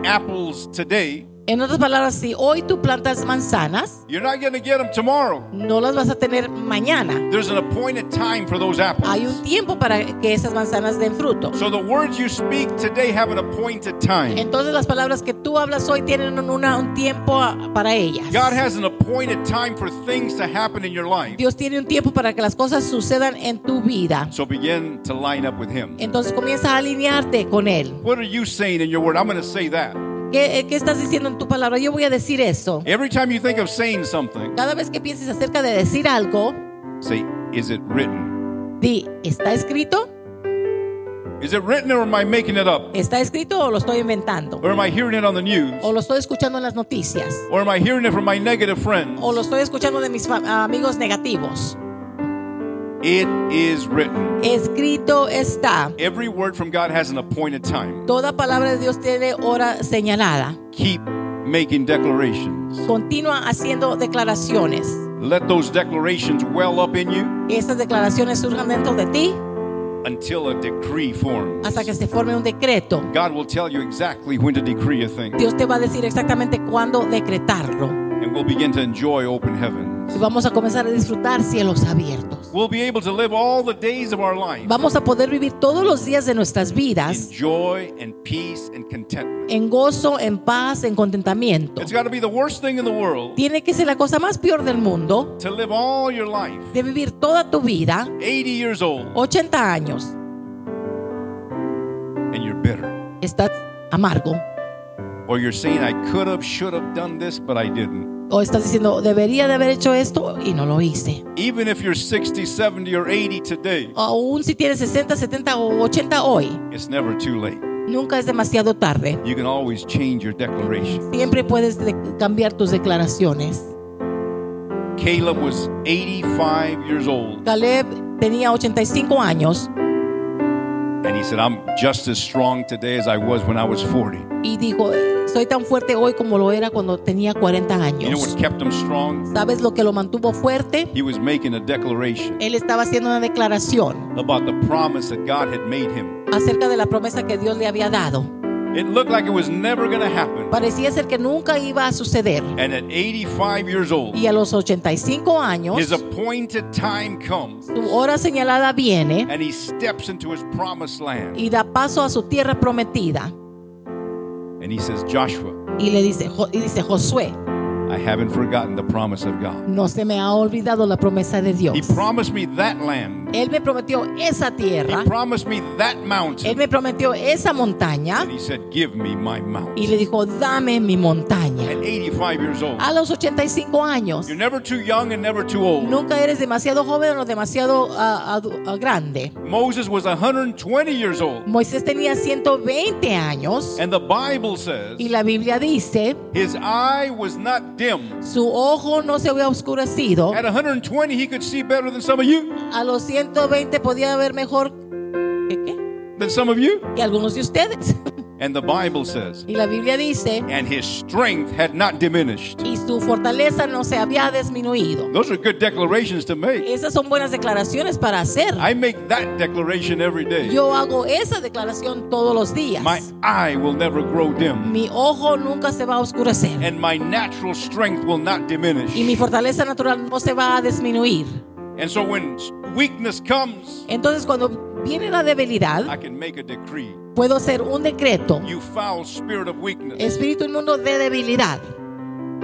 apples today, En otras palabras, si hoy tú plantas manzanas, you're not going to get them tomorrow. no las vas a tener mañana. There's an appointed time for those Hay apples. un tiempo para que esas manzanas den fruto. So the words you speak today have an appointed time. Entonces las palabras que tú hablas hoy tienen una- un tiempo ah, para ellas. God has an appointed time for things to happen in your life. Dios tiene un tiempo para que las cosas sucedan en tu vida. So begin to line up with Him. Entonces comienza a alinearte con Él. What are you saying in your word? I'm going to say that. ¿Qué, qué estás diciendo en tu palabra? Yo voy a decir eso. Every time you think of saying something, Cada vez que pienses acerca de decir algo, say, Is it written? di, ¿está escrito? Is it written or am I making it up? ¿Está escrito o lo estoy inventando? Or am I hearing it on the news? ¿O lo estoy escuchando en las noticias? Or am I hearing it from my negative friends? ¿O lo estoy escuchando de mis amigos negativos? It is written. Escrito está. Every word from God has an appointed time. Toda palabra de Dios tiene hora señalada. Keep making declarations. Continúa haciendo declaraciones. Let those declarations well up in you Estas declaraciones surjan dentro de ti until a decree forms. hasta que se forme un decreto. God will tell you exactly when to decree a thing, Dios te va a decir exactamente cuándo decretarlo. and we'll begin to enjoy open Y vamos a comenzar a disfrutar cielos abiertos. We'll be able to live all the days of our life Vamos a poder vivir todos los días de nuestras vidas in joy and peace and contentment. en gozo, en paz, en contentamiento. It's be the worst thing in the world Tiene que ser la cosa más peor del mundo to live all your life, de vivir toda tu vida, 80 years old, 80 años, and you're bitter. estás amargo. Or you're saying, I could have, should have done this, but I didn't. O estás diciendo, debería de haber hecho esto y no lo hice. Even if you're 60, 70, or 80 today, Aún si tienes 60, 70 o 80 hoy, it's never too late. nunca es demasiado tarde. You can always change your declaration. Siempre puedes de- cambiar tus declaraciones. Caleb was 85 years old, Caleb tenía 85 años and he said, I'm just as strong today as I was when I was 40. y dijo, soy tan fuerte hoy como lo era cuando tenía 40 You know años. what kept him strong? ¿Sabes lo que lo mantuvo fuerte? He was making a declaration Él estaba haciendo una declaración about the promise that God had made him. acerca de la promesa que Dios le había dado. It looked like it was never going to happen. Parecía ser que nunca iba a suceder. And at 85 years old, Y a los 85 años, his appointed time comes, su hora señalada viene and he steps into his promised land. y da paso a su tierra prometida. And he says, Joshua, Y le dice, y dice Josué, I haven't forgotten the promise of God. no se me ha olvidado la promesa de Dios. He promised me that land. Él me prometió esa He tierra, promised me that Él mountain. me prometió esa montaña And he said, Give me my y mountain. le dijo, dame mi montaña. At 85 years old. A los 85 años, You're never too young and never too old. nunca eres demasiado joven o demasiado ah, grande. Moses was 120 years old. Moisés tenía 120 años And the Bible says y la Biblia dice, his eye was not dim. su ojo no se había oscurecido. At 120, he could see better than some of you. A los 120 podía ver mejor que, qué? Than some of you. que algunos de ustedes. And the Bible says, Y la Biblia dice, and his strength had not diminished. y su fortaleza no se había disminuido. Those are good declarations to make. Esas son buenas declaraciones para hacer. I make that declaration every day. Yo hago esa declaración todos los días. My eye will never grow dim, Mi ojo nunca se va a oscurecer. and my natural strength will not diminish. Y mi fortaleza natural no se va a disminuir. And so when weakness comes, Entonces cuando viene la debilidad, I can make a decree. Puedo hacer un decreto. You foul spirit of weakness, Espíritu inmundo de debilidad.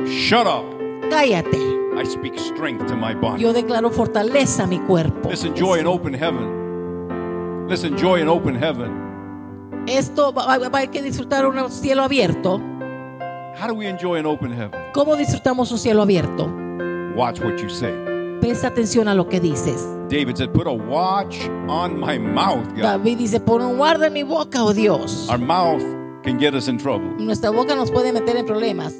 shut up. Cállate. I speak strength to my body. Yo declaro fortaleza a mi cuerpo. Let's enjoy an open heaven. Let's enjoy an open heaven. Esto va, va- va- hay que disfrutar un cielo abierto. How do we enjoy an open heaven? ¿Cómo disfrutamos un cielo abierto? Watch what you say. Presta atención a lo que dices. David said, Put a watch on my mouth, God. David dice, pon un guarda en mi boca, oh Dios. Our mouth can get us in trouble. Nuestra boca nos puede meter en problemas.